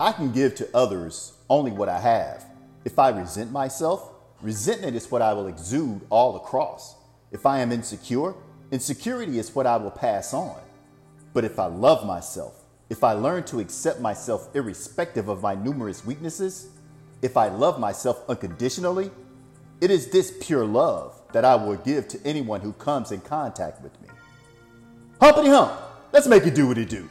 I can give to others only what I have. If I resent myself, resentment is what I will exude all across. If I am insecure, insecurity is what I will pass on. But if I love myself, if I learn to accept myself irrespective of my numerous weaknesses, if I love myself unconditionally, it is this pure love that I will give to anyone who comes in contact with me. Humpity hump, let's make it do what it do.